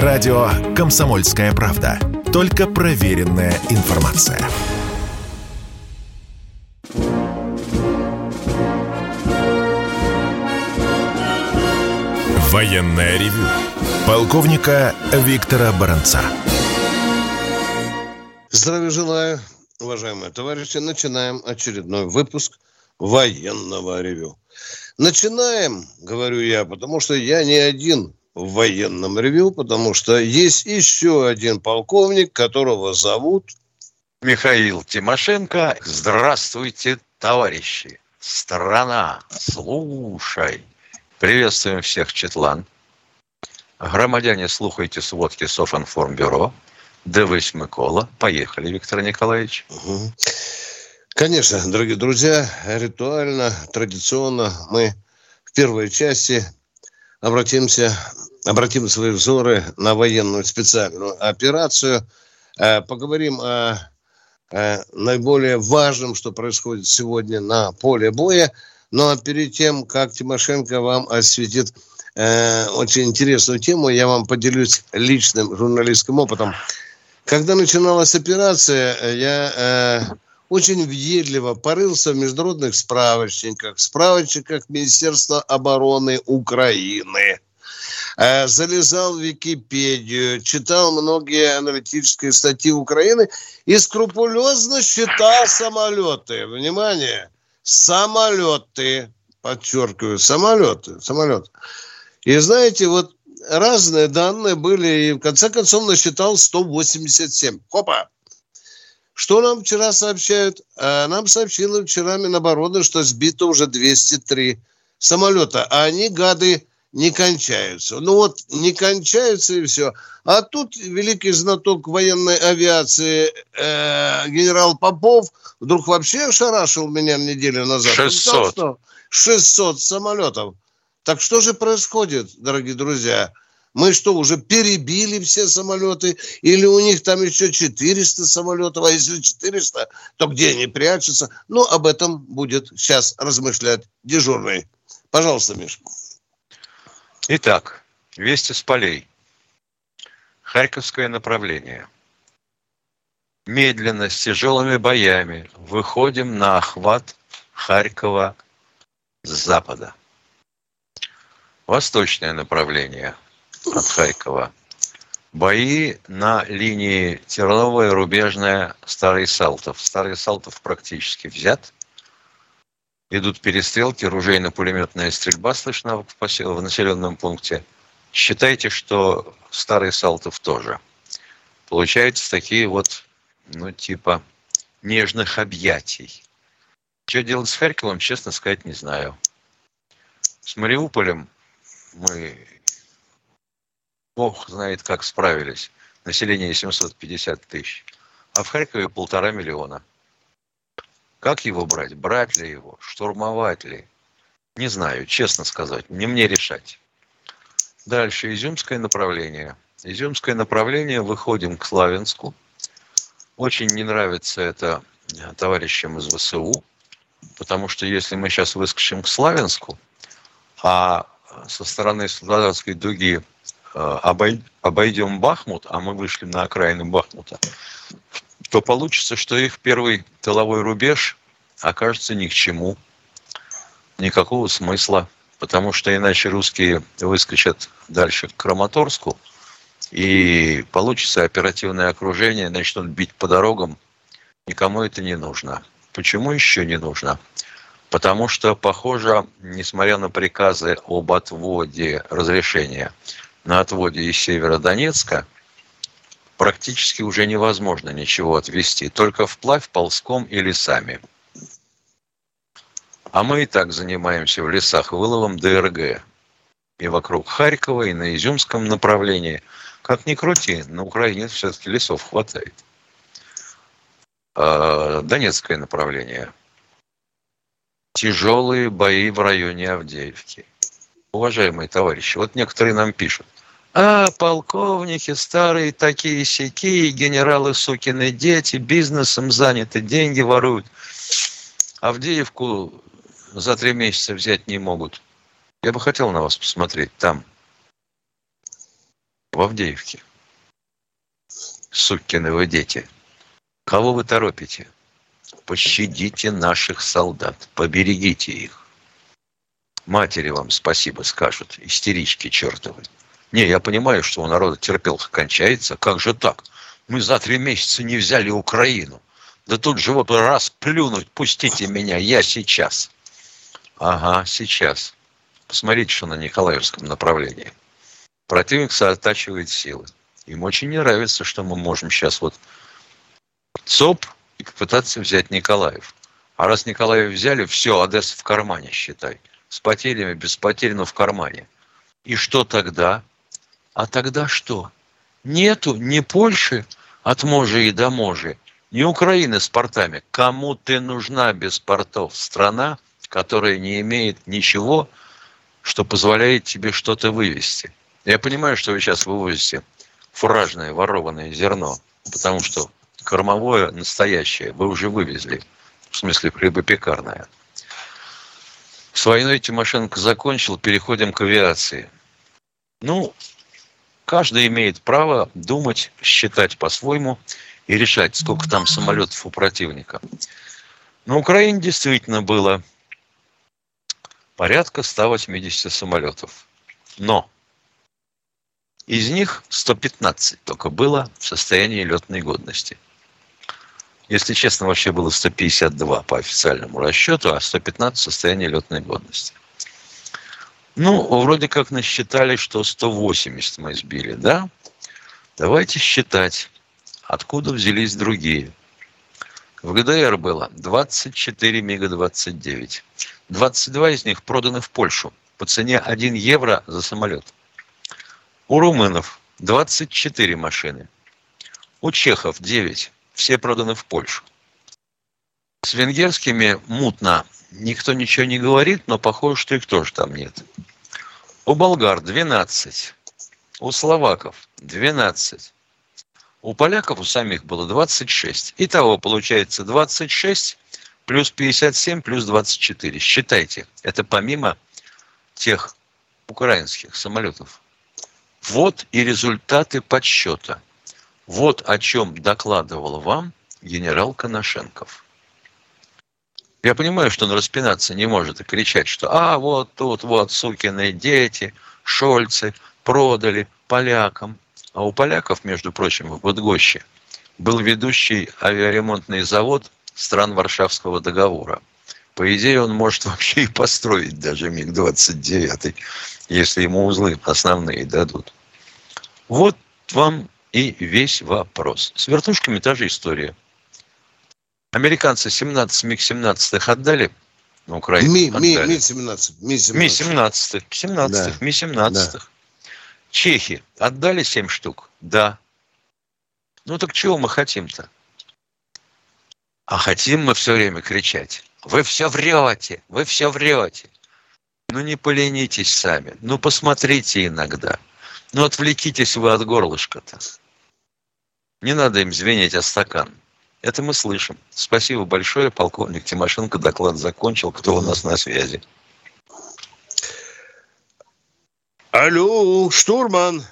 Радио «Комсомольская правда». Только проверенная информация. Военное ревю. Полковника Виктора Баранца. Здравия желаю, уважаемые товарищи. Начинаем очередной выпуск военного ревю. Начинаем, говорю я, потому что я не один в военном ревю, потому что есть еще один полковник, которого зовут... Михаил Тимошенко. Здравствуйте, товарищи. Страна, слушай. Приветствуем всех, Четлан. Громадяне, слухайте сводки Софинформбюро. Дивись, Микола. Поехали, Виктор Николаевич. Угу. Конечно, дорогие друзья, ритуально, традиционно мы в первой части обратимся, обратим свои взоры на военную специальную операцию, э, поговорим о, о наиболее важном, что происходит сегодня на поле боя. Но ну, а перед тем, как Тимошенко вам осветит э, очень интересную тему, я вам поделюсь личным журналистским опытом. Когда начиналась операция, я э, очень въедливо порылся в международных справочниках, справочниках Министерства обороны Украины. Э, залезал в Википедию, читал многие аналитические статьи Украины и скрупулезно считал самолеты. Внимание! Самолеты. Подчеркиваю, самолеты. Самолеты. И знаете, вот разные данные были, и в конце концов насчитал 187. Хопа! Что нам вчера сообщают? А нам сообщила вчера Минобороны, что сбито уже 203 самолета, а они, гады, не кончаются. Ну вот, не кончаются и все. А тут великий знаток военной авиации э, генерал Попов вдруг вообще ошарашил меня неделю назад. 600. Сказал, 600 самолетов. Так что же происходит, дорогие друзья? Мы что, уже перебили все самолеты? Или у них там еще 400 самолетов? А если 400, то где они прячутся? Ну, об этом будет сейчас размышлять дежурный. Пожалуйста, Миш. Итак, вести с полей. Харьковское направление. Медленно, с тяжелыми боями выходим на охват Харькова с запада. Восточное направление от Харькова. Бои на линии Терновая, Рубежная, Старый Салтов. Старый Салтов практически взят. Идут перестрелки, ружейно-пулеметная стрельба слышна в, населенном пункте. Считайте, что Старый Салтов тоже. Получаются такие вот, ну, типа нежных объятий. Что делать с Харьковом, честно сказать, не знаю. С Мариуполем мы Бог знает, как справились. Население 750 тысяч. А в Харькове полтора миллиона. Как его брать? Брать ли его? Штурмовать ли? Не знаю, честно сказать. Не мне решать. Дальше. Изюмское направление. Изюмское направление. Выходим к Славянску. Очень не нравится это товарищам из ВСУ. Потому что если мы сейчас выскочим к Славянску, а со стороны Славянской дуги Э, обойдем Бахмут, а мы вышли на окраины Бахмута, то получится, что их первый тыловой рубеж окажется ни к чему, никакого смысла, потому что иначе русские выскочат дальше к Краматорску, и получится оперативное окружение, начнут бить по дорогам, никому это не нужно. Почему еще не нужно? Потому что, похоже, несмотря на приказы об отводе разрешения на отводе из Северодонецка практически уже невозможно ничего отвести, только вплавь, ползком и лесами. А мы и так занимаемся в лесах выловом ДРГ. И вокруг Харькова, и на Изюмском направлении. Как ни крути, на Украине все-таки лесов хватает. А, Донецкое направление. Тяжелые бои в районе Авдеевки. Уважаемые товарищи, вот некоторые нам пишут. А полковники старые такие сякие, генералы сукины дети, бизнесом заняты, деньги воруют. Авдеевку за три месяца взять не могут. Я бы хотел на вас посмотреть там, в Авдеевке. Сукины вы дети. Кого вы торопите? Пощадите наших солдат, поберегите их. Матери вам спасибо скажут, истерички чертовы. Не, я понимаю, что у народа терпелка кончается. Как же так? Мы за три месяца не взяли Украину. Да тут же вот раз плюнуть, пустите меня, я сейчас. Ага, сейчас. Посмотрите, что на Николаевском направлении. Противник соотачивает силы. Им очень не нравится, что мы можем сейчас вот ЦОП и попытаться взять Николаев. А раз Николаев взяли, все, Одесса в кармане, считай. С потерями, без потерь, но в кармане. И что тогда? А тогда что? Нету ни Польши от Можи и до Можи, ни Украины с портами. Кому ты нужна без портов? Страна, которая не имеет ничего, что позволяет тебе что-то вывести. Я понимаю, что вы сейчас вывозите фуражное ворованное зерно, потому что кормовое настоящее вы уже вывезли, в смысле хлебопекарное. С войной Тимошенко закончил, переходим к авиации. Ну, каждый имеет право думать, считать по-своему и решать, сколько там самолетов у противника. На Украине действительно было порядка 180 самолетов. Но из них 115 только было в состоянии летной годности. Если честно, вообще было 152 по официальному расчету, а 115 в состоянии летной годности. Ну, вроде как насчитали, что 180 мы сбили, да? Давайте считать, откуда взялись другие. В ГДР было 24 МиГа-29. 22 из них проданы в Польшу по цене 1 евро за самолет. У румынов 24 машины. У чехов 9. Все проданы в Польшу. С венгерскими мутно. Никто ничего не говорит, но похоже, что их тоже там нет. У болгар 12. У словаков 12. У поляков у самих было 26. Итого получается 26 плюс 57 плюс 24. Считайте, это помимо тех украинских самолетов. Вот и результаты подсчета. Вот о чем докладывал вам генерал Коношенков. Я понимаю, что он распинаться не может и кричать, что «А, вот тут вот сукины дети, шольцы продали полякам». А у поляков, между прочим, в Будгоще был ведущий авиаремонтный завод стран Варшавского договора. По идее, он может вообще и построить даже МиГ-29, если ему узлы основные дадут. Вот вам и весь вопрос. С вертушками та же история. Американцы 17 МиГ-17 отдали на Украину? Ми, ми, Ми-17. Ми-17. Ми-17. 17 да. Ми-17. Да. Чехи отдали 7 штук? Да. Ну так чего мы хотим-то? А хотим мы все время кричать. Вы все врете, вы все врете. Ну не поленитесь сами, ну посмотрите иногда. Ну отвлекитесь вы от горлышка-то. Не надо им звенеть о стакан. Это мы слышим. Спасибо большое, полковник Тимошенко. Доклад закончил. Кто у нас на связи? Алло, штурман.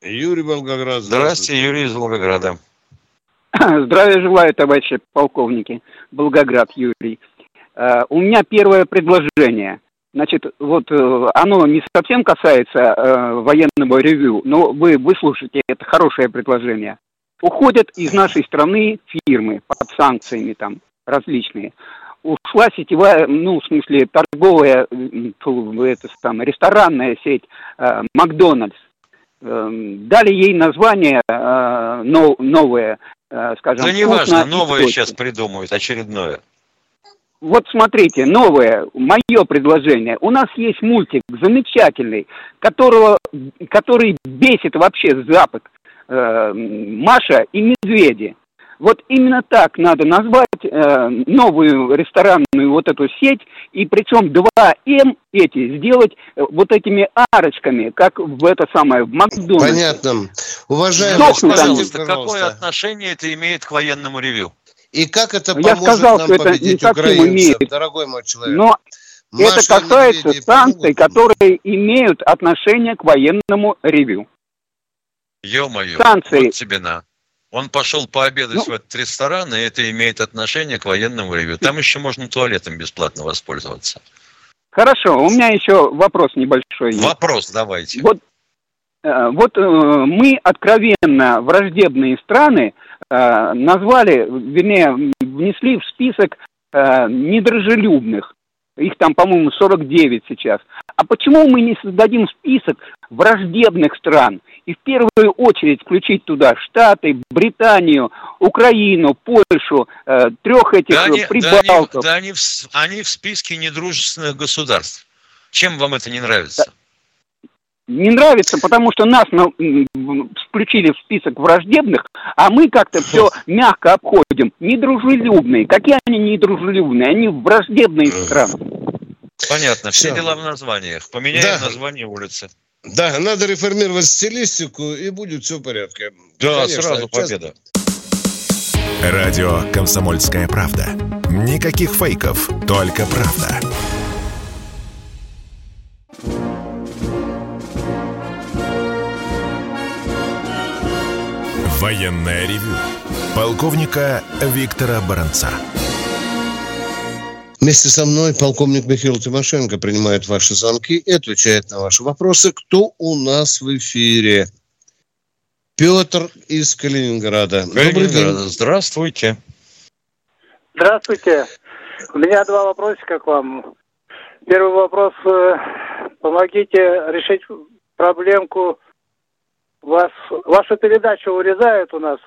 Юрий Волгоград. Здравствуйте, здравствуйте Юрий из Волгограда. Здравия желаю, товарищи полковники. Волгоград Юрий. Uh, у меня первое предложение. Значит, вот uh, оно не совсем касается uh, военного ревю, но вы выслушайте, это хорошее предложение. Уходят из нашей страны фирмы под санкциями там различные. Ушла сетевая, ну, в смысле, торговая, это, там, ресторанная сеть Макдональдс. Эм, дали ей название новое Э, скажем, Да не важно, новое сейчас придумают, очередное. Вот смотрите, новое, мое предложение. У нас есть мультик замечательный, которого, который бесит вообще Запад. Э, Маша и медведи. Вот именно так надо назвать э, новую ресторанную вот эту сеть, и причем два М эти сделать э, вот этими арочками, как в это самое, в Макдональдсе. Понятно. Уважаемый, пожалуйста, какое отношение это имеет к военному ревю? И как это поможет Я сказал, нам что это победить не украинцев, имеет. дорогой мой человек? Но Это касается станций, которые имеют отношение к военному ревю. Ё-моё, Станции. вот тебе на. Он пошел пообедать ну, в этот ресторан, и это имеет отношение к военному ревю. Там еще можно туалетом бесплатно воспользоваться. Хорошо, у меня еще вопрос небольшой. Вопрос давайте. Вот, э, вот э, мы откровенно враждебные страны э, назвали, вернее, внесли в список недружелюбных. Их там, по-моему, 49 сейчас. А почему мы не создадим список враждебных стран? И в первую очередь включить туда Штаты, Британию, Украину, Польшу, э, трех этих да они, прибалтов. Да, они, да они, в, они в списке недружественных государств. Чем вам это не нравится? Да. Не нравится, потому что нас на, включили в список враждебных, а мы как-то все мягко обходим. Недружелюбные. Какие они недружелюбные? Они враждебные страны. Понятно. Все, все дела в названиях. Поменяем да. название улицы. Да, надо реформировать стилистику, и будет все в порядке. Да, Конечно, сразу победа. Радио «Комсомольская правда». Никаких фейков, только правда. Военная ревю. Полковника Виктора Баранца. Вместе со мной полковник Михаил Тимошенко принимает ваши звонки и отвечает на ваши вопросы. Кто у нас в эфире? Петр из Калининграда. Добрый день. Здравствуйте. Здравствуйте. У меня два вопросика к вам. Первый вопрос. Э, помогите решить проблемку. Вас, вашу передачу урезают у нас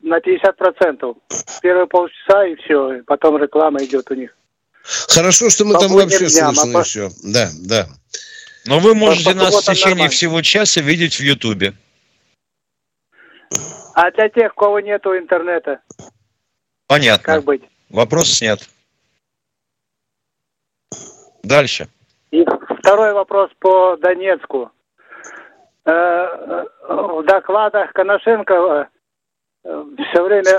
на 50%. Первые полчаса и все. Потом реклама идет у них. Хорошо, что мы там вообще дням, слышны а еще. Да, да. Но вы можете по, нас в течение нормально. всего часа видеть в Ютубе. А для тех, у кого нету интернета? Понятно. Как быть? Вопрос снят. Дальше. И второй вопрос по Донецку. Э, в докладах Коношенко э, все время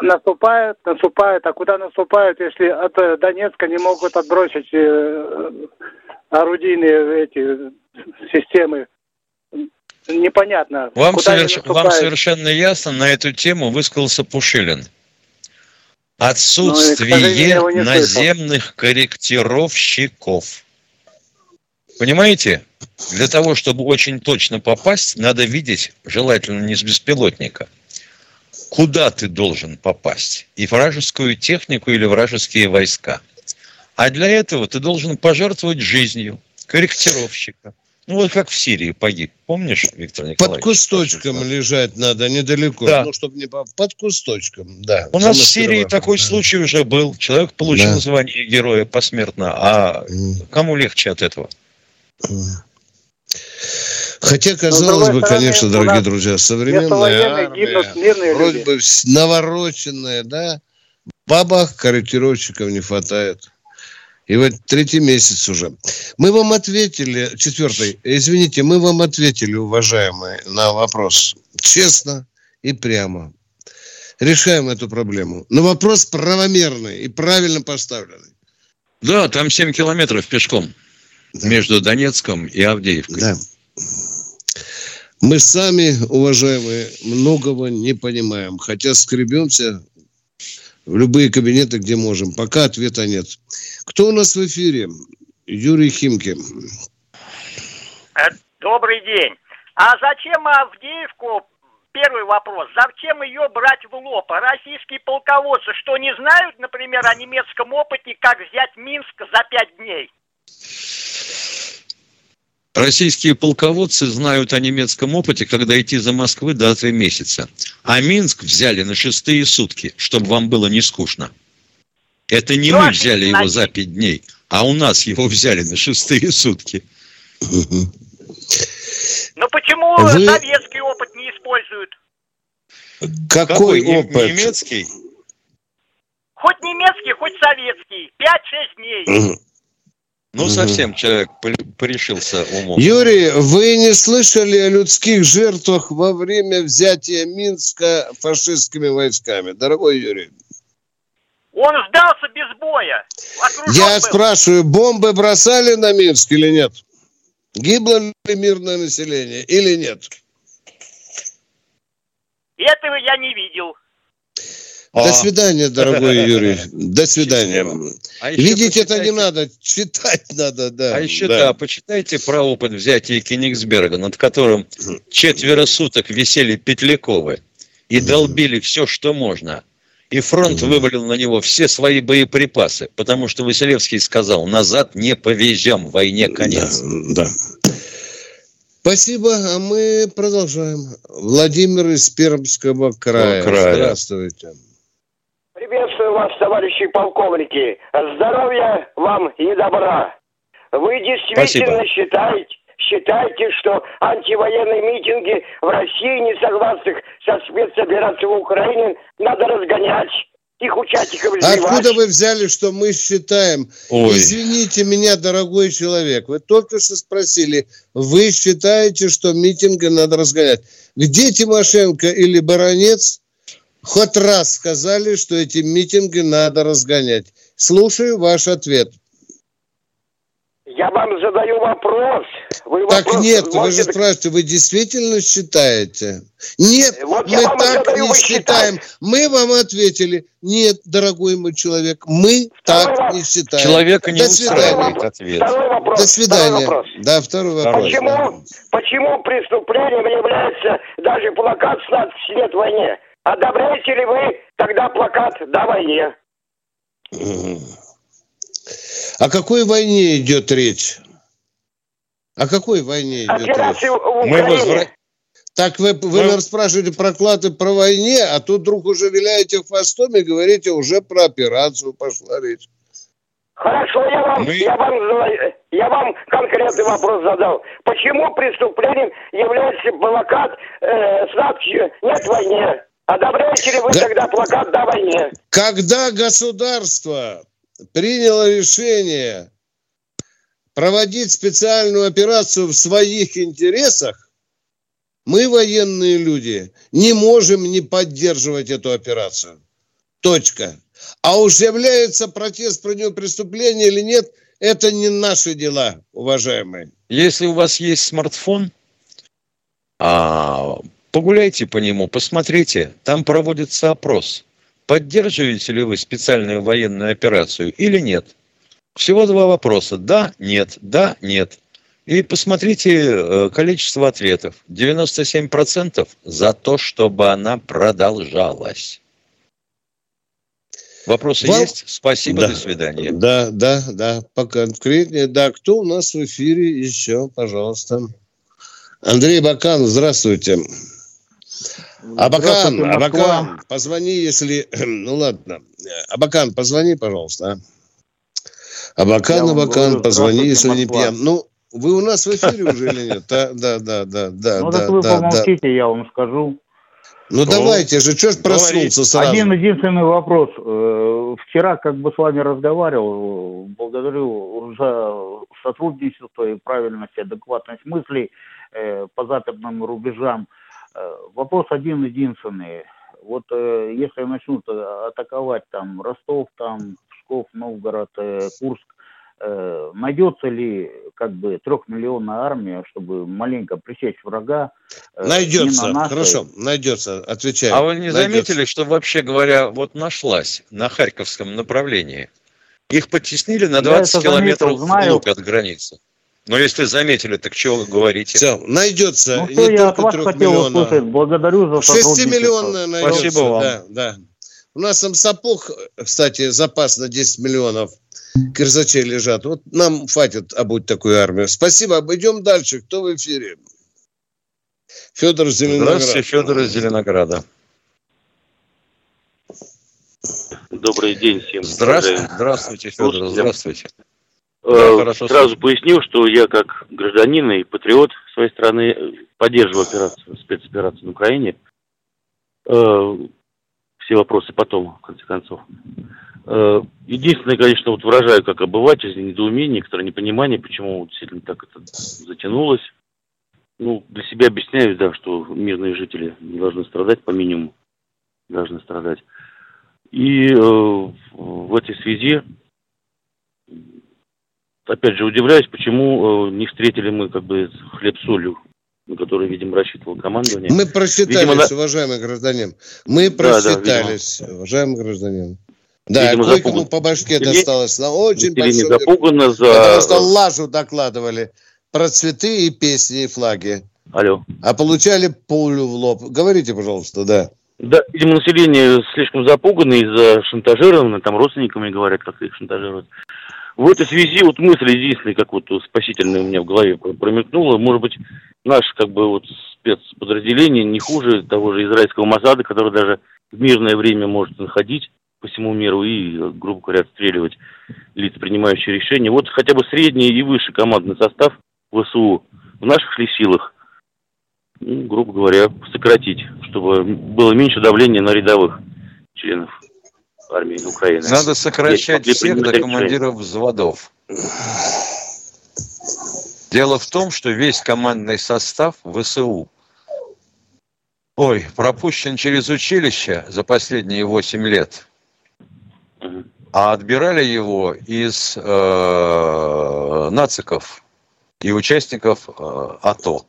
наступают, наступают. А куда наступают, если от э, Донецка не могут отбросить орудийные эти системы? Непонятно. Вам, соверш... Вам совершенно ясно на эту тему высказался Пушилин. Отсутствие ну, наземных корректировщиков. Понимаете? Для того, чтобы очень точно попасть, надо видеть, желательно не с беспилотника – куда ты должен попасть, и вражескую технику или вражеские войска. А для этого ты должен пожертвовать жизнью корректировщика. Ну вот как в Сирии погиб, помнишь, Виктор Николаевич? Под кусточком что лежать надо, недалеко, да. ну, чтобы не под кусточком, да. У нас в Сирии такой случай уже был. Человек получил да. звание героя посмертно, а кому легче от этого? Хотя, казалось бы, стороны, конечно, дорогие друзья, современная армия, вроде бы навороченная, да, бабах корректировщиков не хватает. И вот третий месяц уже. Мы вам ответили, четвертый, извините, мы вам ответили, уважаемые, на вопрос честно и прямо. Решаем эту проблему. Но вопрос правомерный и правильно поставленный. Да, там 7 километров пешком да. между Донецком и Авдеевкой. Да. Мы сами, уважаемые, многого не понимаем, хотя скребемся в любые кабинеты, где можем. Пока ответа нет. Кто у нас в эфире? Юрий Химки. Э, добрый день. А зачем Авдеевку, первый вопрос, зачем ее брать в лоб? А российские полководцы что, не знают, например, о немецком опыте, как взять Минск за пять дней? Российские полководцы знают о немецком опыте, когда идти за Москвы до три месяца. А Минск взяли на шестые сутки, чтобы вам было не скучно. Это не мы взяли его за пять дней, а у нас его взяли на шестые сутки. Ну почему Вы... советский опыт не используют? Какой, Какой опыт? Немецкий? Хоть немецкий, хоть советский. Пять-шесть дней. Ну, совсем человек порешился умом. Юрий, вы не слышали о людских жертвах во время взятия Минска фашистскими войсками, дорогой Юрий? Он сдался без боя. Окружен Я был. спрашиваю, бомбы бросали на Минск или нет? Гибло ли мирное население или нет? Этого я не видел. До А. свидания, дорогой Юрий. До свидания. А Видеть это не надо, читать надо, да. А еще, да. почитайте про опыт взятия Кенигсберга, над которым четверо суток висели Петляковы и долбили все, что можно. И фронт вывалил на него все свои боеприпасы, потому что Василевский сказал, назад не повезем, войне конец. Да, да. Спасибо, а мы продолжаем. Владимир из Пермского края. края. Здравствуйте. Приветствую вас, товарищи полковники. Здоровья вам и добра. Вы действительно Спасибо. считаете, считаете, что антивоенные митинги в России, не согласных со спецоперацией в Украине, надо разгонять, их участников избивать? Откуда вы взяли, что мы считаем? Ой. Извините меня, дорогой человек. Вы только что спросили, вы считаете, что митинги надо разгонять? Где Тимошенко или Баранец хоть раз сказали, что эти митинги надо разгонять? Слушаю ваш ответ. Я вам задаю вопрос. Вы Так вопрос нет, вы же можете- спрашиваете, вы действительно считаете? Нет, Вот мы так задаю, не вы считаем. Мы вам ответили, нет, дорогой мой человек, мы так вопрос. не считаем. Человека не До свидания. устраивает ответ. Второй вопрос. До свидания. Второй вопрос. Да, второй вопрос. Почему, почему преступлением является даже плакат с надписью «Нет войне»? Одобряете ли вы тогда плакат «Да войне»? О какой войне идет речь? О какой войне идет речь? Мы возвра- Так вы, вы Мы- наверное, спрашиваете про клады про войне, а тут вдруг уже виляете хвостом и говорите, уже про операцию пошла речь. Хорошо, я вам, Мы- я, вам, я вам конкретный вопрос задал. Почему преступлением является плакат э, с надписью «Нет войне»? Одобряете ли вы Да. тогда плакат «Да войне»? Когда государство приняло решение проводить специальную операцию в своих интересах, мы, военные люди, не можем не поддерживать эту операцию. Точка. А уж является протест про него преступление или нет, это не наши дела, уважаемые. Если у вас есть смартфон, а, погуляйте по нему, посмотрите, там проводится опрос. Поддерживаете ли вы специальную военную операцию или нет? Всего два вопроса. Да, нет, да, нет. И посмотрите э, количество ответов. 97% за то, чтобы она продолжалась. Вопросы Вам- есть? Спасибо, Да. до свидания. Да, да, да, поконкретнее. Да, кто у нас в эфире еще, пожалуйста? Андрей Бакан, здравствуйте. Здравствуйте, Москва. Абакан, позвони, если... Ну ладно. Абакан, позвони, пожалуйста. а. Абакан, Я Абакан, позвони, если здравствуйте, не Москва. пьян. Ну, вы у нас в эфире уже или нет? Да, да, да, да, да, Ну да, так вы да, да. помолчите, я вам скажу. Ну давайте же, что ж проснулся сразу? Один единственный вопрос. Э, Вчера как бы с вами разговаривал, благодарю за сотрудничество и правильность, адекватность мыслей э, по западным рубежам. Э, Вопрос один единственный. Вот э, если начнут э, атаковать там Ростов, там Псков, Новгород, э, Курск, э, найдется ли как бы трехмиллионная армия, чтобы маленько пресечь врага? э, Найдется, на нашей, хорошо, найдется, отвечаю. А вы не Найдется. заметили, что вообще говоря, вот нашлась на Харьковском направлении? Их потеснили на Я 20 это километров заметил, знаю. вглубь от границы. Но если заметили, так чего вы говорите? Все, найдется. Ну, не что я от только вас хотел миллионов. услышать. Благодарю за сотрудничество. Шестимиллионная найдется. Спасибо вам. Да, да. У нас там сапог, кстати, запас на 10 миллионов кирзачей лежат. Вот нам хватит обуть такую армию. Спасибо. Идем дальше. Кто в эфире? Федор Зеленоград. Здравствуйте, Федор из Зеленограда. Добрый день всем. Здравствуйте, здравствуйте, Федор, здравствуйте. Э, Да, хорошо Сразу поясню, что я как гражданин и патриот своей страны э, поддерживаю операцию, спецоперацию на Украине. Э, Все вопросы потом, в конце концов. Единственное, конечно, вот выражаю как обыватель недоумение, некоторое непонимание, почему действительно так это затянулось. Ну, для себя объясняю, да, что мирные жители не должны страдать, по минимуму должны страдать. И э, в этой связи, опять же, удивляюсь, почему э, не встретили мы как бы хлеб с солью, на который, видимо, рассчитывал командование. Мы просчитались, Видимо, на- уважаемый гражданин. Мы Да, да, просчитались, уважаемый гражданин. Да, Видимо, кое-кому запуган. по башке Население- досталось на очень Население большой... запугано за... Потому что лажу докладывали про цветы и песни и флаги. Алло. А получали пулю в лоб. Говорите, пожалуйста, да. Да, видимо, население слишком запугано из-за шантажировано, там родственниками говорят, как их шантажируют. В этой связи вот мысль единственная, как вот спасительная у меня в голове про- промелькнула, может быть, наше как бы вот спецподразделение не хуже того же израильского Масада, который даже в мирное время может находить по всему миру и, грубо говоря, отстреливать лиц, принимающие решения. Вот хотя бы средний и выше командный состав ВСУ в наших ли силах? Ну, грубо говоря, сократить, чтобы было меньше давления на рядовых членов армии Украины. Надо сокращать Есть всех до командиров взводов. Дело в том, что весь командный состав ВСУ ой, пропущен через училище за последние 8 лет, а отбирали его из э, нациков и участников э, АТО.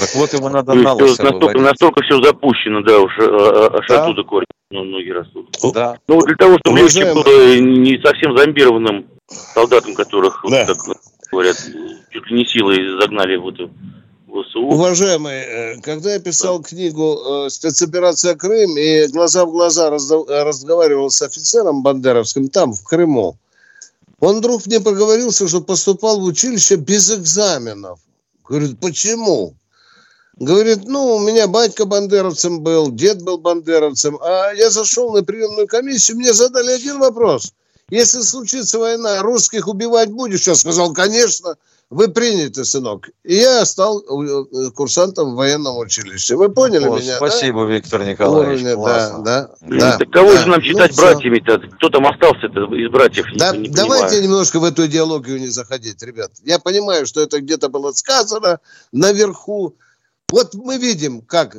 Так вот, его надо на лысо настолько, выводить. настолько все запущено, да, уж а- аж Да. оттуда корни ну, многие растут. Да. Ну, вот для того, чтобы легче Уважаемый- было не совсем зомбированным солдатам, которых, вот Да. как говорят, чуть ли не силой загнали в эту ВСУ. Уважаемый, э, когда я писал книгу э, «Спецоперация Крым» и глаза в глаза э, разговаривал с офицером бандеровским там, в Крыму, он вдруг мне проговорился, что поступал в училище без экзаменов. Говорит, почему? Говорит, ну, у меня батька бандеровцем был, дед был бандеровцем, а я зашел на приемную комиссию, мне задали один вопрос. Если случится война, русских убивать будешь? Я сказал, конечно, вы приняты, сынок. И я стал э, курсантом в военном училище. Вы поняли О, меня? спасибо, Виктор да? Николаевич. Уровня, да, классно. да, Ну, да. так кого да. же нам Ну, считать всё. братьями-то? Кто там остался-то из братьев? Не- Да, не давайте понимаю. немножко в эту идеологию не заходить, ребят. Я понимаю, что это где-то было сказано наверху. Вот мы видим, как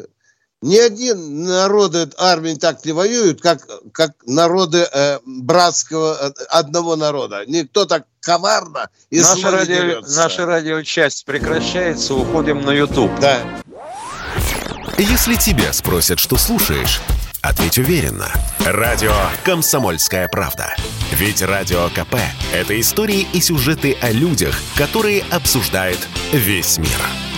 ни один народы армии так не воюют, как, как народы э, братского э, одного народа. Никто так коварно и Наша, зло не радио, дерется. наша радиочасть прекращается, уходим на YouTube. Да. Если тебя спросят, что слушаешь, ответь уверенно. Радио «Комсомольская правда». Ведь Радио КП – это истории и сюжеты о людях, которые обсуждает весь мир.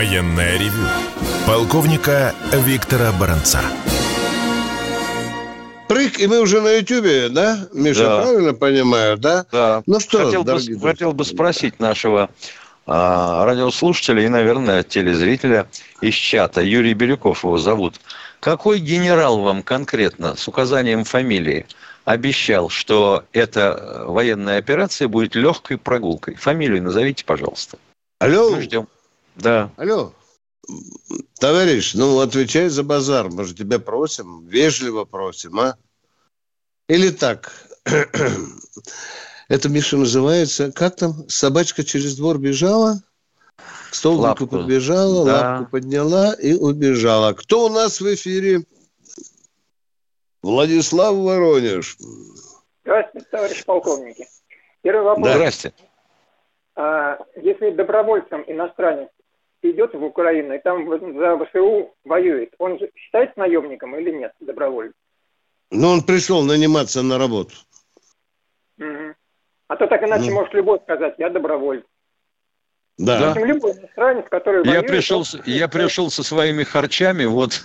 Военное ревю полковника Виктора Баранца. Прыг, и мы уже на Ютьюбе, да? Миша, Да. правильно понимаю, да? Да. Ну что, хотел, бы, друзья. хотел бы спросить нашего а, радиослушателя и, наверное, телезрителя из чата, Юрий Бирюков его зовут. Какой генерал вам конкретно с указанием фамилии обещал, что эта военная операция будет легкой прогулкой? Фамилию назовите, пожалуйста. Алло, Мы ждем. Да. алло. Товарищ, ну отвечай за базар. Мы же тебя просим, вежливо просим, а? Или так. Это, Миша, называется, как там, собачка через двор бежала, к столбику Лапку. подбежала, Да. лапку подняла и убежала. Кто у нас в эфире? Владислав Воронеж. Здравствуйте, товарищ полковники. Первый вопрос. Здрасте. А, если добровольцем иностранец идет в Украину и там за ВСУ воюет, он же считается наемником или нет, добровольцем? Ну, он пришел наниматься на работу. Мгм. А то так иначе Ну. может любой сказать, я добровольец. Да. Да. В общем, любой иностранец, который Я воюет, пришел, он- я пришел со своими харчами, вот.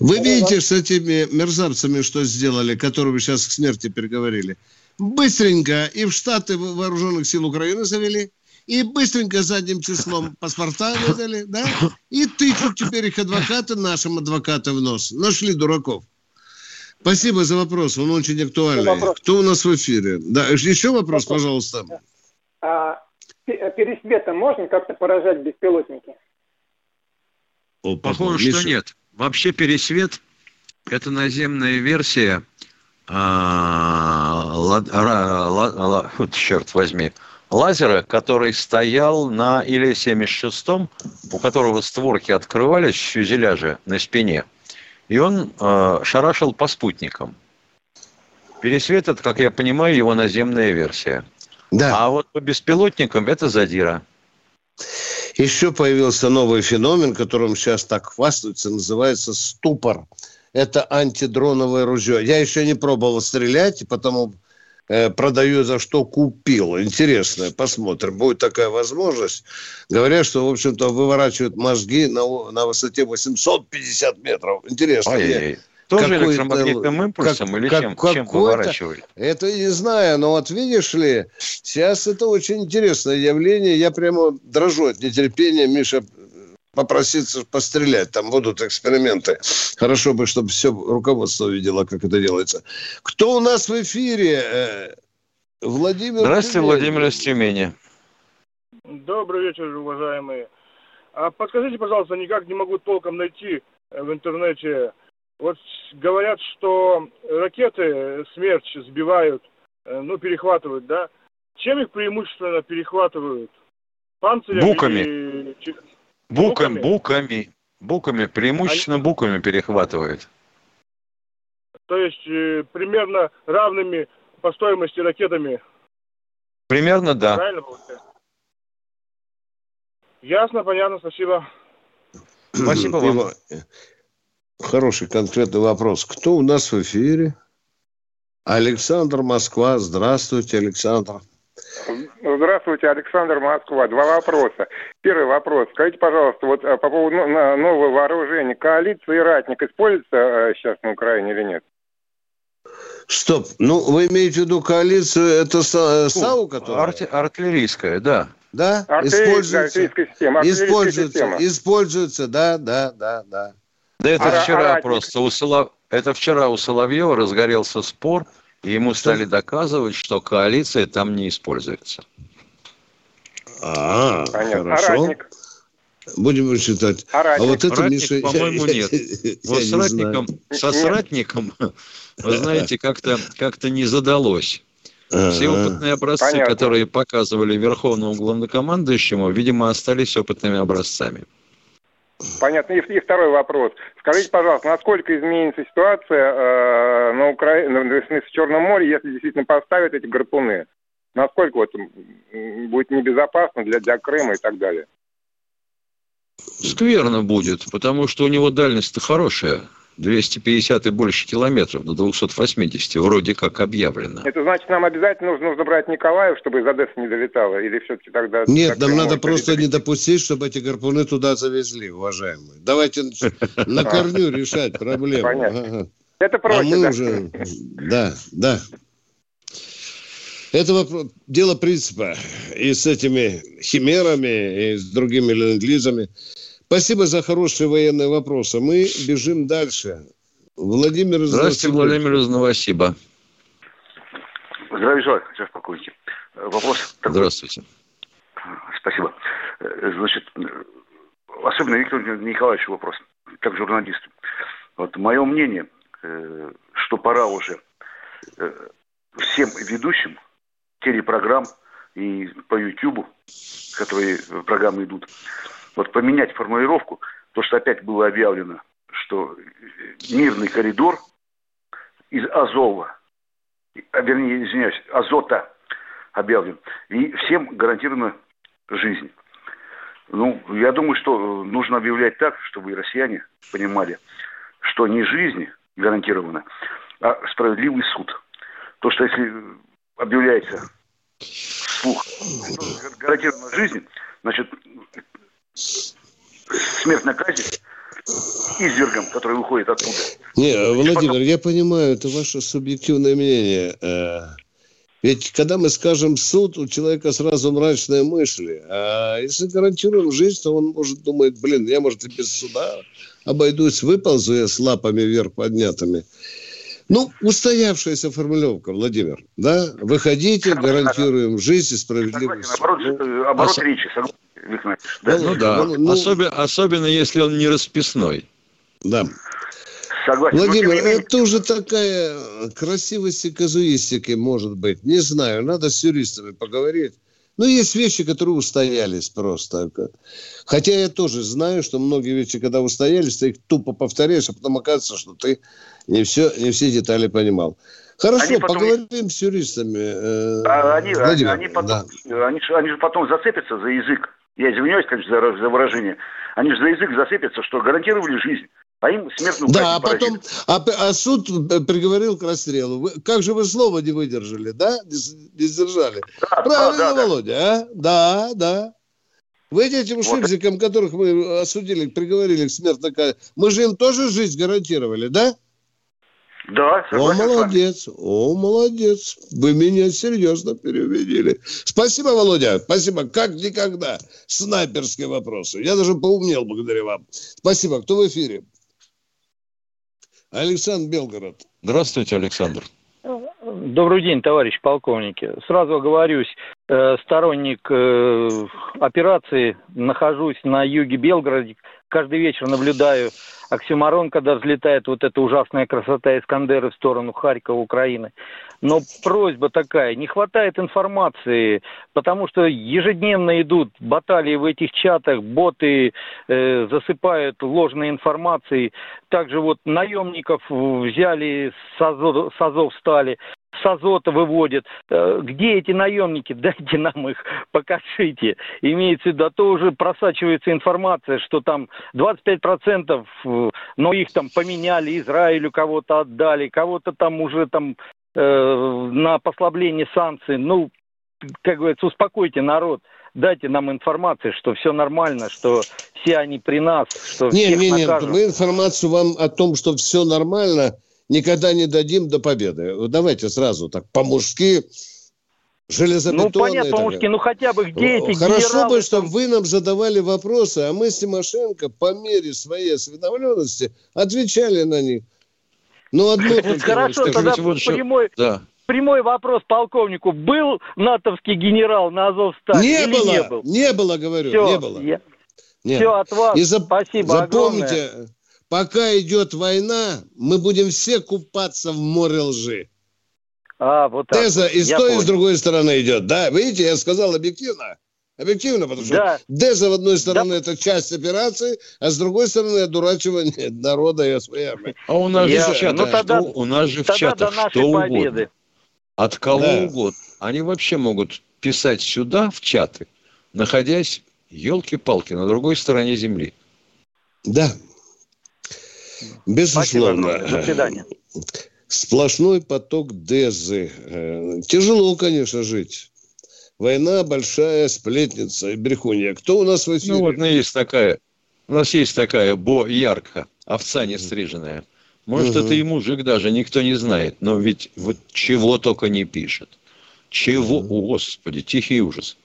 Вы видите с этими мерзавцами, что сделали, которые вы сейчас к смерти переговорили? Быстренько и в штаты вооруженных сил Украины завели, и быстренько задним числом паспорта выдали, да? И тычут теперь их адвокаты нашим адвокатам в нос. Нашли дураков. Спасибо за вопрос, он очень актуальный. вопрос. Кто у нас в эфире? Да, еще вопрос, пожалуйста. А пе- пересветом можно как-то поражать беспилотники? О, Похоже, Миша. что нет. Вообще пересвет – это наземная версия а, ла, ла, ла, вот, черт возьми, лазера, который стоял на Иле-76, у которого створки открывались в фюзеляже на спине, и он э, шарашил по спутникам. Пересвет – это, как я понимаю, его наземная версия. Да. А вот по беспилотникам – это задира. Еще появился новый феномен, которым сейчас так хвастаются, называется ступор. Это антидроновое ружье. Я еще не пробовал стрелять, потому продаю за что купил. Интересно, посмотрим. Будет такая возможность. Говорят, что, в общем-то, выворачивают мозги на, на высоте 850 метров. Интересно. Ой-ой-ой. Тоже электромагнитным импульсом как, или как, чем, чем выворачивали? Это не знаю, но вот видишь ли, сейчас это очень интересное явление. Я прямо дрожу от нетерпения, Миша, попроситься пострелять. Там будут эксперименты. Хорошо бы, чтобы все руководство видело, как это делается. Кто у нас в эфире? Э, Владимир Здравствуйте, Тюмень. Владимир из Тюмени. Добрый вечер, уважаемые. А подскажите, пожалуйста, никак не могу толком найти в интернете вот говорят, что ракеты «Смерч» сбивают, э, ну, перехватывают, да? Чем их преимущественно перехватывают? Панцирями Буками. Или... Буками, буками. Буками, преимущественно Они... буками перехватывают. То есть э, примерно равными по стоимости ракетами? Примерно, да. Правильно получается? Ясно, понятно, спасибо. Спасибо вам. Хороший конкретный вопрос. Кто у нас в эфире? Александр Москва. Здравствуйте, Александр. Здравствуйте, Александр Москва. Два вопроса. Первый вопрос. Скажите, пожалуйста, вот э, по поводу нового вооружения. Коалиция и ратник используется э, сейчас на Украине или нет? Стоп. Ну, вы имеете в виду коалицию, это э, САУ, которая? Арти- артиллерийская, да. Да? Артиллерийская, используется. Система. Используется, система. используется, да, да, да, да. Да это а, вчера а, просто у Солов... это вчера у Соловьева разгорелся спор, и ему стали доказывать, что коалиция там не используется. А, Понятно. хорошо. А Будем считать. А, а вот это, ратник, Миша, по-моему, нет. Вот с ратником, со сратником, вы знаете, как-то как не задалось. Все опытные образцы, Понятно. которые показывали Верховному главнокомандующему, видимо, остались опытными образцами. Понятно. И, и второй вопрос. Скажите, пожалуйста, насколько изменится ситуация э, на Украине, в Черном море, если действительно поставят эти гарпуны? Насколько это будет небезопасно для, для Крыма и так далее? Скверно будет, потому что у него дальность-то хорошая. 250 и больше километров до 280 вроде как объявлено. Это значит, нам обязательно нужно, нужно брать Николаев, чтобы из Одессы не долетало? Или все-таки тогда... Нет, нам надо просто долетать? не допустить, чтобы эти гарпуны туда завезли, уважаемые. Давайте на корню решать проблему. Понятно. Это проще, а мы уже... Да, да. Это вопрос, дело принципа. И с этими химерами, и с другими ленд-лизами. Спасибо за хорошие военные вопросы. Мы бежим дальше. Владимир из Здравствуйте, Владимир из Новосиба. Здравия желаю, сейчас покойте. Вопрос такой. Здравствуйте. Спасибо. Значит, особенно Виктор Николаевич вопрос, как журналист. Вот мое мнение, э, что пора уже э, всем ведущим телепрограмм и по Ютубу, которые программы идут, вот поменять формулировку, то, что опять было объявлено, что мирный коридор из Азова, а, вернее, извиняюсь, Азота объявлен, и всем гарантирована жизнь. Ну, я думаю, что нужно объявлять так, чтобы и россияне понимали, что не жизнь гарантирована, а справедливый суд. То, что если объявляется вслух, гарантирована жизнь, значит, смертная казнь извергом, который выходит оттуда. Не, Владимир, потом... я понимаю, это ваше субъективное мнение. Э, ведь когда мы скажем суд, у человека сразу мрачные мысли. А если гарантируем жизнь, то он может думать, блин, я, может, и без суда обойдусь, выползу я с лапами вверх поднятыми. Ну, устоявшаяся формулировка, Владимир, да? Выходите, гарантируем жизнь и справедливость. Наоборот, э, оборот речи, согласен. Да? Ну, ну да, ну, ну, особенно, особенно если он не расписной. Да. Согласен. Владимир, но, тем не менее, это уже такая красивость и казуистики может быть. Не знаю, надо с юристами поговорить. Ну, есть вещи, которые устоялись просто. Хотя я тоже знаю, что многие вещи, когда устоялись, ты их тупо повторяешь, а потом оказывается, что ты не все, не все детали понимал. Хорошо, Они потом- поговорим с юристами. э, а они, Владимир, они, потом, да. они, они же потом зацепятся за язык. Я извиняюсь, конечно, за, за выражение. Они же за язык зацепятся, что гарантировали жизнь, а им смертную Да, а потом, а, а суд э, приговорил к расстрелу. Вы- как же вы слова не выдержали, да? Не, не сдержали. Да, Правильно, да, да, да. Володя, а? Да, да. Вы этим Вот. шипзикам, которых мы осудили, приговорили к смертной казни, мы же им тоже жизнь гарантировали, да? Да, О, молодец, о, молодец. Вы меня серьезно переубедили. Спасибо, Володя, спасибо. Как никогда. Снайперские вопросы. Я даже поумнел благодаря вам. Спасибо. Кто в эфире? Александр Белгород. Здравствуйте, Александр. Добрый день, товарищ полковники. Сразу оговорюсь, э, сторонник э, операции, нахожусь на юге Белгорода, каждый вечер наблюдаю оксюмарон, когда взлетает вот эта ужасная красота Искандеры в сторону Харькова, Украины. Но просьба такая, не хватает информации, потому что ежедневно идут баталии в этих чатах, боты э, засыпают ложной информацией. Также вот наемников взяли, с Азов, с Азов стали, с Азота выводят. Э, Где эти наемники? Дайте нам их, покажите. Имеется в виду, а то уже просачивается информация, что там 25%, э, но их там поменяли, Израилю кого-то отдали, кого-то там уже там э, на послабление санкций. Ну, как говорится, успокойте народ. Дайте нам информацию, что все нормально, что все они при нас, что Не, всех не, не, накажут. мы информацию вам о том, что все нормально, никогда не дадим до победы. Давайте сразу так по-мужски, Ну, железобетонно. и понятно, далее. ну хотя бы где эти Хорошо генералы бы, чтобы вы нам задавали вопросы, а мы с Тимошенко по мере своей осведомленности отвечали на них. Ну, одно Вот только хорошо, тогда вот прямой, Да. прямой вопрос полковнику. Был натовский генерал на Азовстале Не или было, не был? не было, говорю, Всё, не было. я- Нет. Все от вас. И зап- Спасибо Запомните, огромное. Пока идет война, мы будем все купаться в море лжи. А, вот так. Теза и с той, и с другой стороны идет. Да, видите, я сказал объективно. Объективно, потому что Да. Деза, в одной стороны, это часть операции, а с другой стороны, одурачивание народа и своей армии. А у нас Я- же в чатах ну, тогда- что? У нас же в чатах что победы. угодно. От кого Да. угодно. Они вообще могут писать сюда, в чаты, находясь, елки-палки, на другой стороне земли. Да. Спасибо Безусловно. огромное. До свидания. Сплошной поток Дезы. Э, Тяжело, конечно, жить. Война большая сплетница и брехунья. Кто у нас в эфире? Ну вот ну, есть такая, у нас есть такая Бо овца не стриженная. Может, Мгм. это и мужик даже, никто не знает. Но ведь вот чего только не пишет. Чего, о, господи, тихий ужас.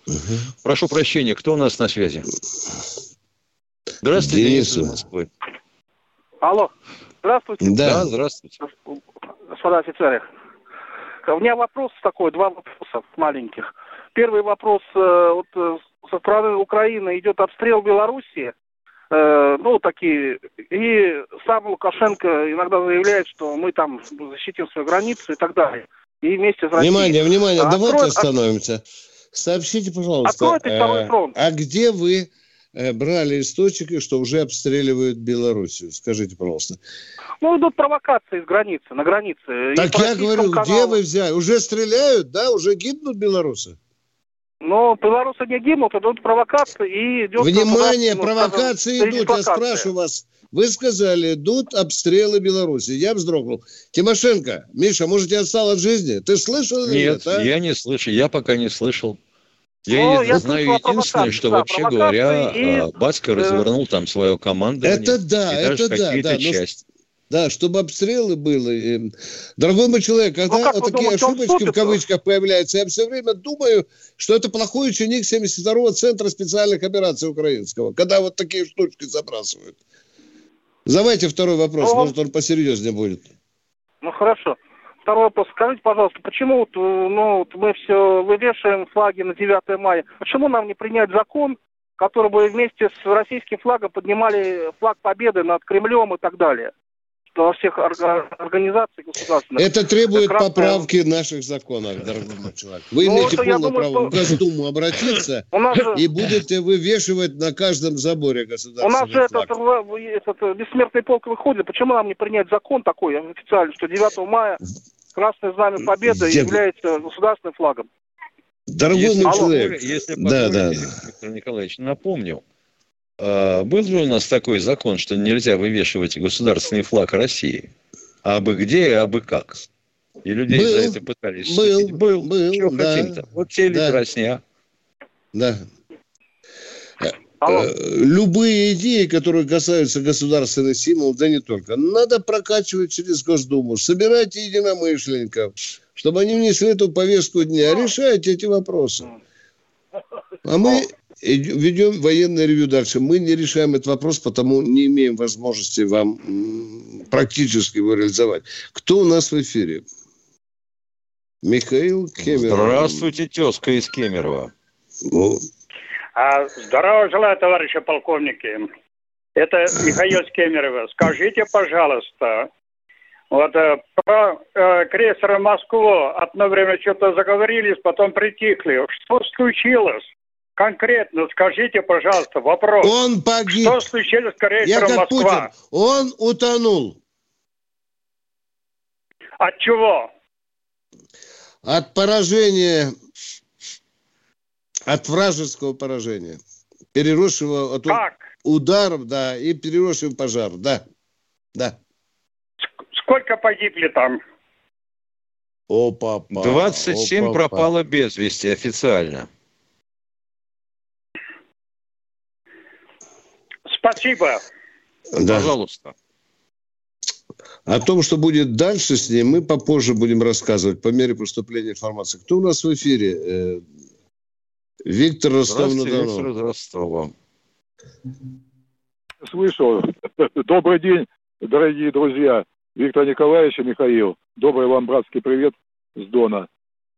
Прошу прощения, кто у нас на связи? Здравствуйте, Денис Денис. из Москвы. Алло, здравствуйте, Да. здравствуйте. господа офицеры. У меня вопрос такой, два вопроса маленьких. Первый вопрос, э, вот э, со стороны Украины идет обстрел Белоруссии, э, ну, такие, и сам Лукашенко иногда заявляет, что мы там защитим свою границу и так далее. И вместе с Россией. Внимание, внимание, А давайте открой- остановимся. Сообщите, пожалуйста, э, фронт. а где вы брали источники, что уже обстреливают Белоруссию? Скажите, пожалуйста. Ну, идут провокации с границы, на границе. Так я говорю, где каналу. вы взяли? Уже стреляют, да? Уже гибнут белорусы? Но белорусы не гибнут, идут провокации и идет... Внимание, ну, провокации скажем, идут. Я спрашиваю вас. Вы сказали, идут обстрелы Беларуси. Я вздрогнул. Тимошенко, Миша, может, я отстал от жизни? Ты слышал или Нет, нет? а? я не слышу, я пока не слышал. Я, Ну, я знаю единственное, что да, вообще говоря, и, а, Батька э, развернул там свое командование. Это да, и даже это да, какие-то да. но- части. Да, чтобы обстрелы были. И, Дорогой мой человек, когда Ну, вот вы такие думаете, ошибочки в кавычках появляются, я все время думаю, что это плохой ученик 72-го Центра специальных операций украинского, когда вот такие штучки забрасывают. Давайте второй вопрос, Ну, может, он посерьезнее будет. Ну, хорошо. Второй вопрос. Скажите, пожалуйста, почему вот, э, ну, вот мы все вывешиваем флаги на 9 мая? Почему нам не принять закон, который бы вместе с российским флагом поднимали флаг победы над Кремлем и так далее? Во всех организациях государственных. Это требует раз поправки в наших законах, дорогой мой человек. Вы ну, имеете полное думаю, право что... в Госдуму обратиться и будете вывешивать на каждом заборе государственный У нас же этот, этот бессмертный полк выходит. Почему нам не принять закон такой официальный, что 9 мая Красное Знамя Победы Я... является государственным флагом? Дорогой если, мой человек. Если да, да. Виктор Николаевич, напомню, был же у нас такой закон, что нельзя вывешивать государственный флаг России? А бы где и а бы как? И людей был, за это пытались был, судить. Был, был, Чего да, хотим-то? Вот те да. тросня. Да. Алло. Э, любые идеи, которые касаются государственных символов, да не только, надо прокачивать через Госдуму. Собирайте единомышленников, чтобы они внесли эту повестку дня. Решайте эти вопросы. А мы ведем военное ревью дальше. Мы не решаем этот вопрос, потому не имеем возможности вам практически его реализовать. Кто у нас в эфире? Михаил Кемеров. Здравствуйте, тезка из Кемерово. Ну. А, здорово желаю, товарищи полковники. Это Михаил Кемерово. Скажите, пожалуйста, вот э, про э, крейсера Москву одно время что-то заговорились, потом притихли. Что случилось? Конкретно скажите, пожалуйста, вопрос. Он погиб. Что случилось с крейсером Я как Москва? Путин. Он утонул. От чего? От поражения, от вражеского поражения. Переросшего от как? ударов, да, и переросшего пожар, да, да. Сколько погибли там? О, папа. 27 О, папа. пропало без вести официально. Спасибо. Да. Пожалуйста. О том, что будет дальше с ним, мы попозже будем рассказывать по мере поступления информации. Кто у нас в эфире? Э, Виктор Ростов-на-Дону. Виктор из Ростова. Слышу. Добрый день, дорогие друзья. Виктор Николаевич и Михаил. Добрый вам братский привет с Дона.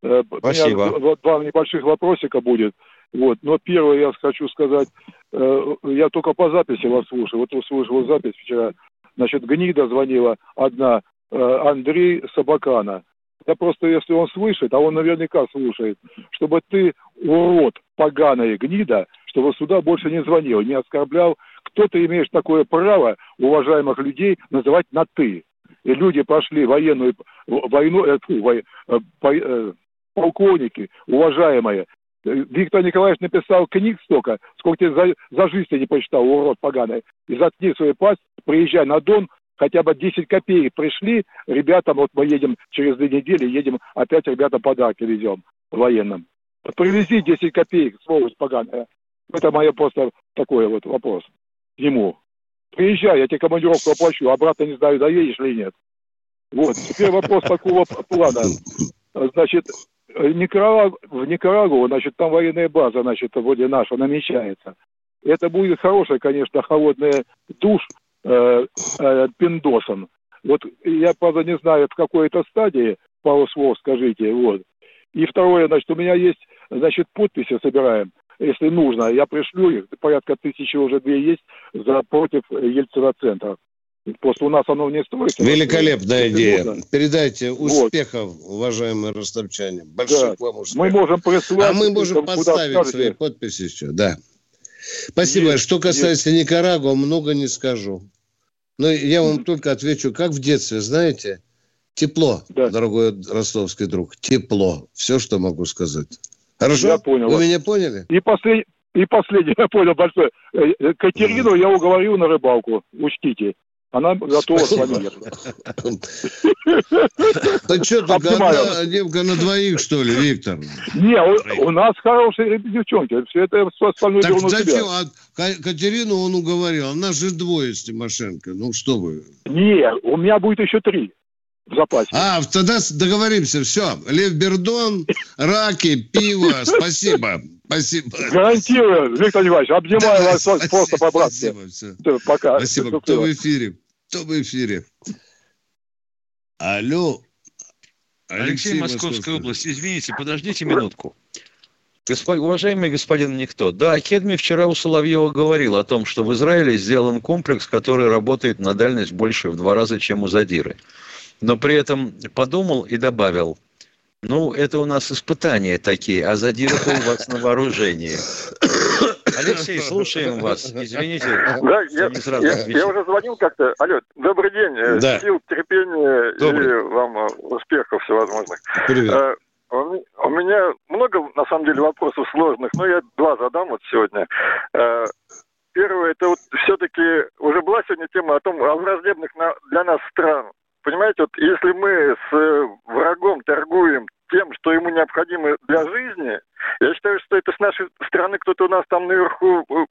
Э, Спасибо. У меня два небольших вопросика будет. Вот. Но первое я хочу сказать, э, я только по записи вас слушаю. Вот услышал запись вчера. Значит, гнида звонила одна, э, Андрей Собакана. Я просто, если он слышит, а он наверняка слушает, чтобы ты, урод, поганая гнида, чтобы сюда больше не звонил, не оскорблял. Кто ты имеешь такое право уважаемых людей называть на «ты»? И люди пошли военную войну, э, фу, во, э, по, э, полковники, уважаемые, Виктор Николаевич написал книг столько, сколько ты за, за жизнь ты не почитал, урод поганый. И заткни свою пасть, приезжай на Дон, хотя бы 10 копеек пришли, ребятам, вот мы едем через две недели, едем, опять ребятам подарки везем военным. Привези 10 копеек, сволочь поганая. Это мое просто такой вот вопрос к нему. Приезжай, я тебе командировку оплачу, обратно не знаю, доедешь или нет. Вот, теперь вопрос такого плана. Значит, Никарагу, в Никарагуа, значит, там военная база, значит, вроде наша, намечается. Это будет хорошая, конечно, холодная душ э, э, пиндосом. Вот я, правда, не знаю, в какой это стадии, пару слов скажите, вот. И второе, значит, у меня есть, значит, подписи собираем, если нужно. Я пришлю их, порядка тысячи уже две есть, за против Ельцина-центра. Просто у нас оно не строится. Великолепная идея. Нужно. Передайте успехов, вот. уважаемые ростовчане. Больших да. вам успехов. Мы можем присылать. А мы можем поставить свои подписи еще, да. Спасибо. Есть, Что касается есть. Никарагуа, много не скажу. Но я вам mm-hmm. только отвечу, как в детстве, знаете, тепло, да. дорогой ростовский друг, тепло. Все, что могу сказать. Хорошо? Я понял. Вы меня поняли? И, послед... И последнее, я понял большое. Э, э, Катерину mm. я уговорил на рыбалку, учтите. Она готова с вами ехать. Ты что, девка на двоих, что ли, Виктор? Не, у, нас хорошие девчонки. Все это остальное так зачем? А Катерину он уговорил. Она же двое с Тимошенко. Ну, что вы. Не, у меня будет еще три в запасе. А, тогда договоримся. Все. Лев Бердон, раки, пиво. Спасибо. Спасибо. Гарантирую, Виктор Николаевич. Обнимаю вас спасибо, просто по-братски. Спасибо. Пока. Спасибо. Кто в эфире? Кто в эфире? Алло. Алексей, Алексей Московская область. Извините, подождите минутку. Госпо... Уважаемый господин Никто, да, Кедми вчера у Соловьева говорил о том, что в Израиле сделан комплекс, который работает на дальность больше в два раза, чем у Задиры. Но при этом подумал и добавил, ну, это у нас испытания такие, а задира у вас на вооружении. Алексей, слушаем вас. Извините, да, я, не сразу я, я уже звонил как-то. Алло, добрый день. Э, да. Сил, терпения добрый. и вам э, успехов всевозможных. Привет. А, у меня много, на самом деле, вопросов сложных, но я два задам вот сегодня. Первое, это вот все-таки уже была сегодня тема о том, о враждебных для нас стран. Понимаете, вот если мы с врагом торгуем тем, что ему необходимо для жизни, я считаю, что это с нашей стороны кто-то у нас там наверху э,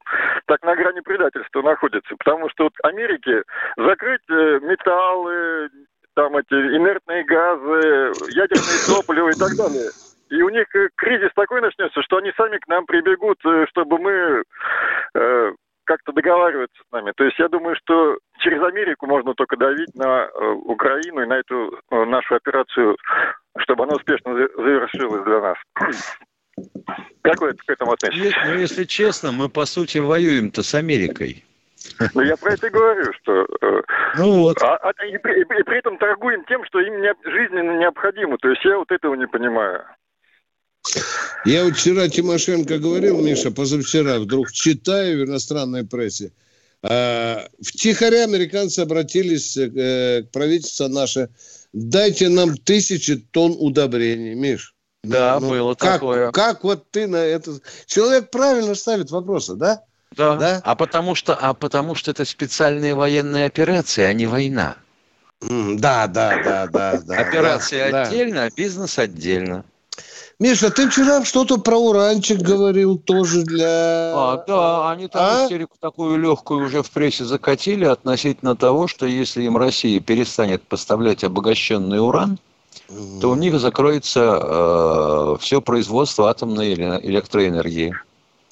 так на грани предательства находится. Потому что вот Америке закрыть э, металлы, там эти инертные газы, ядерное топливо и так далее. И у них э, кризис такой начнется, что они сами к нам прибегут, чтобы мы э, как-то договариваться с нами. То есть я думаю, что через Америку можно только давить на э, Украину и на эту э, нашу операцию, чтобы она успешно завершилась для нас. Как вы к этому относитесь? Ну, если честно, мы, по сути, воюем-то с Америкой. Ну, я про это и говорю, что... Э, ну вот. А, а, и, при, и при этом торгуем тем, что им не, жизненно необходимо. То есть я вот этого не понимаю. Я вот вчера Тимошенко говорил, Миша, позавчера вдруг читаю в иностранной прессе, а, втихаря американцы обратились э, к правительству наше, дайте нам тысячи тонн удобрений, Миш. Да, ну, было как, такое. Как вот ты на это... Человек правильно ставит вопросы, да? Да. да? А потому что, а потому что это специальные военные операции, а не война. Да, да, да, да, да, отдельно, да. а бизнес отдельно. Миша, ты вчера что-то про уранчик говорил тоже для... А, да, они там а? истерику такую легкую уже в прессе закатили относительно того, что если им Россия перестанет поставлять обогащенный уран, то у них закроется э, все производство атомной электроэнергии.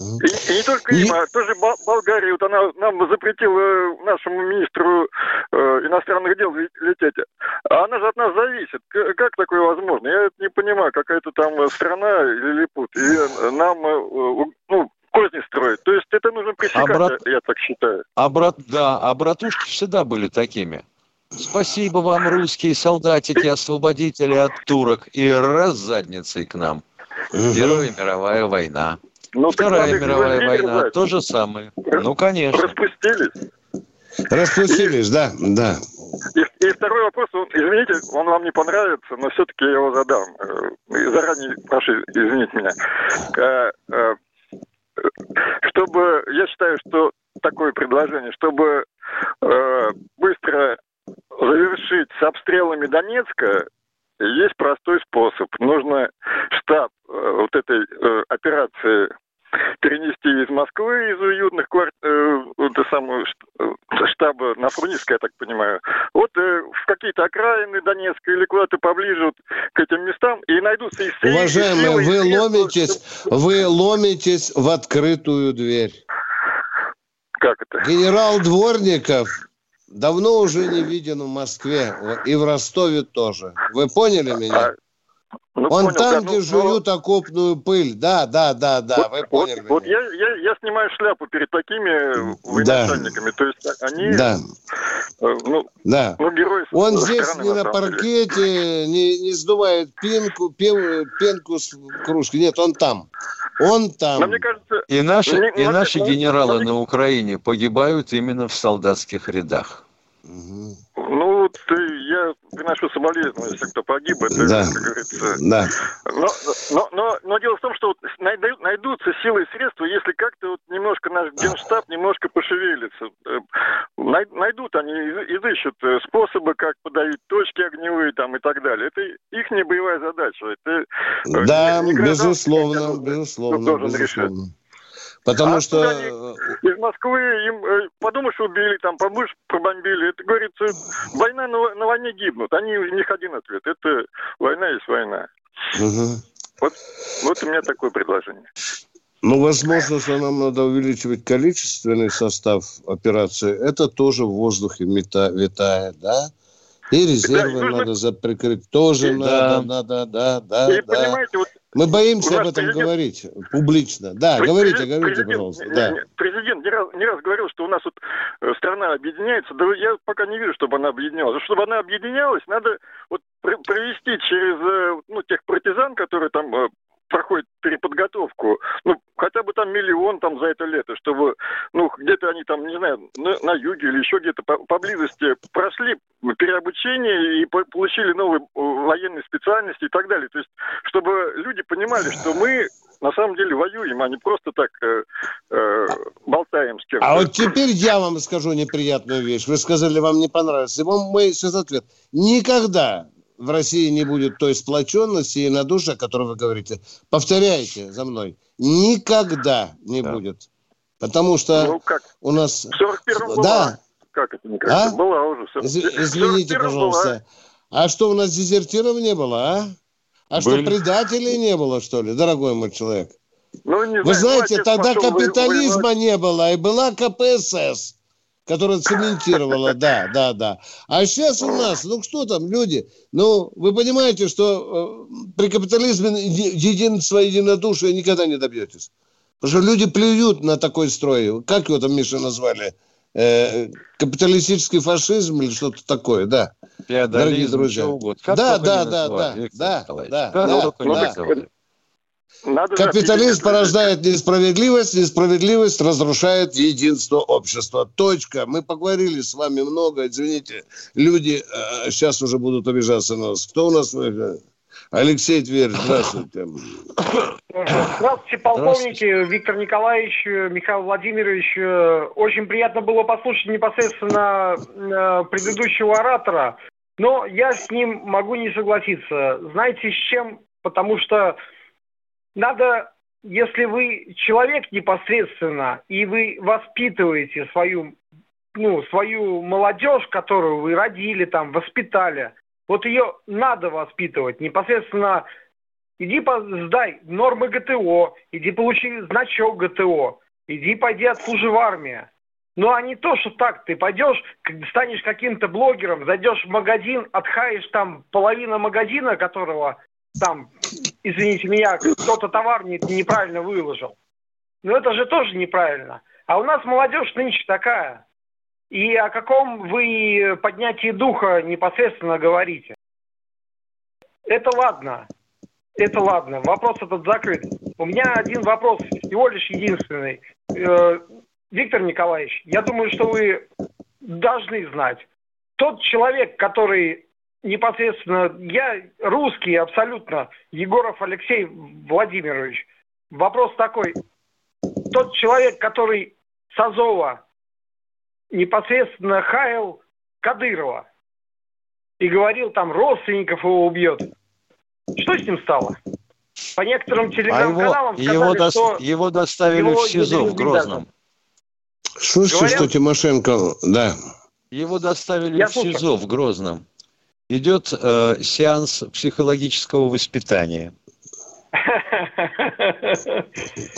И, и не только им, а тоже Болгария, вот она нам запретила нашему министру э, иностранных дел лететь. А она же от нас зависит. Как такое возможно? Я это не понимаю. Какая-то там страна или липут. И нам, э, ну, козни строить. То есть это нужно пресекать, а брат... я так считаю. А брат... Да, а братушки всегда были такими. Спасибо вам, русские солдатики, освободители от турок. И раз задницей к нам. Первая мировая война. Ну, Вторая мировая война, то же самое. Ну, конечно. Распустились. Распустились, и, да, да. И, и второй вопрос, он, извините, он вам не понравится, но все-таки я его задам. Э, заранее прошу извинить меня. Э, э, чтобы, я считаю, что такое предложение, чтобы быстро завершить с обстрелами Донецка, есть простой способ. Нужно штаб вот этой э, операции перенести из Москвы, из уютных квартир, э, это самое, э, штаба на Фруниске, я так понимаю, вот э, в какие-то окраины Донецка или куда-то поближе вот к этим местам, и найдутся и Уважаемые, вы и ломитесь, вы ломитесь в открытую дверь. Как это? Генерал Дворников давно уже не виден в Москве и в Ростове тоже. Вы поняли меня? Ну, Он понял, там, да, где ну, жуют но... окопную пыль. Да, да, да, да, вот, вы поняли. Вот, вот я, я, я снимаю шляпу перед такими военачальниками. Да. То есть они... Да. Э, ну, да. ну, герои Он здесь не на, на паркете, не, не сдувает пенку, пен, пенку с кружки. Нет, он там. Он там. Но мне кажется, и наши, мне, и наши мне, генералы мне... на Украине погибают именно в солдатских рядах. Угу. Ну, ты, я приношу соболезнования, если кто погиб, это, да. как говорится. Да. Но, но, но, но дело в том, что вот найдутся силы и средства, если как-то вот немножко наш генштаб немножко пошевелится. Э, найдут они, изыщут э, способы, как подавить точки огневые там и так далее. Это их не боевая задача. Это э, да, не, не безусловно, безусловно, безусловно. Решать. Потому а что... Они Москвы им, э, подумаешь, убили, там, подумаешь, пробомбили. Это, говорится, война на, на войне гибнут. Они, у них один ответ. Это война есть война. Угу. Вот, вот у меня такое предложение. Ну, возможно, что нам надо увеличивать количественный состав операции. Это тоже в воздухе мета, витает, да? И резервы да, и нужно... надо заприкрыть. Тоже и, надо, да. надо, да, да, И да. понимаете, вот Мы боимся об этом президент... говорить публично. Да, президент, говорите, говорите, пожалуйста. Да. Президент не раз, не раз говорил, что у нас вот э, страна объединяется. Да я пока не вижу, чтобы она объединялась. Чтобы она объединялась, надо вот провести через э, ну, тех партизан, которые там э, проходят переподготовку, ну, хотя бы там миллион там за это лето, чтобы, ну, где-то они там, не знаю, на, на юге или еще где-то по, поблизости прошли переобучение и по, получили новые военные специальности и так далее. То есть, чтобы люди понимали, что мы на самом деле воюем, а не просто так э, э, болтаем с кем-то. А вот теперь я вам скажу неприятную вещь. Вы сказали, вам не понравилось. И вам мой сейчас ответ. Никогда в России не будет той сплоченности и надушия, о которой вы говорите. Повторяйте за мной. Никогда не да. будет. Потому что ну, как? у нас... В 41 да. Как это никогда? А? Была уже. Из, извините, пожалуйста. Была. А что, у нас дезертиров не было, а? А Были. что, предателей не было, что ли, дорогой мой человек? Ну, не Вы знаю, знаете, тогда капитализма вы... не было, и была КПСС которая цементировала, да, да, да. А сейчас у нас, ну что там, люди, ну, вы понимаете, что э, при капитализме единства, единодушия никогда не добьетесь. Потому что люди плюют на такой строй. Как его там, Миша, назвали? Э, капиталистический фашизм или что-то такое, да. Дорогие друзья. Да, да, да, да, да, да, да, да. Надо Капитализм порождает несправедливость, несправедливость разрушает единство общества. Точка. Мы поговорили с вами много. Извините, люди э, сейчас уже будут обижаться на нас. Кто у нас? Алексей Тверь, здравствуйте. Здравствуйте, полковники, здравствуйте. Виктор Николаевич, Михаил Владимирович. Очень приятно было послушать непосредственно э, предыдущего оратора, но я с ним могу не согласиться. Знаете, с чем? Потому что надо, если вы человек непосредственно, и вы воспитываете свою, ну, свою молодежь, которую вы родили, там, воспитали, вот ее надо воспитывать. Непосредственно иди сдай нормы ГТО, иди получи значок ГТО, иди пойди отслужи в армии. Ну, а не то, что так, ты пойдешь, станешь каким-то блогером, зайдешь в магазин, отхаешь там половину магазина, которого там, извините меня, кто-то товар не, неправильно выложил. Но это же тоже неправильно. А у нас молодежь нынче такая. И о каком вы поднятии духа непосредственно говорите? Это ладно. Это ладно. Вопрос этот закрыт. У меня один вопрос, всего лишь единственный. Э, Виктор Николаевич, я думаю, что вы должны знать. Тот человек, который непосредственно, я русский абсолютно, Егоров Алексей Владимирович. Вопрос такой, тот человек, который с Азова непосредственно хаял Кадырова и говорил, там родственников его убьет. Что с ним стало? По некоторым телеграм-каналам а его, сказали, его, до, что его доставили его в СИЗО в Грозном. Слушайте, что Тимошенко, да. Его доставили Я в слушаю. СИЗО в Грозном идет э, сеанс психологического воспитания.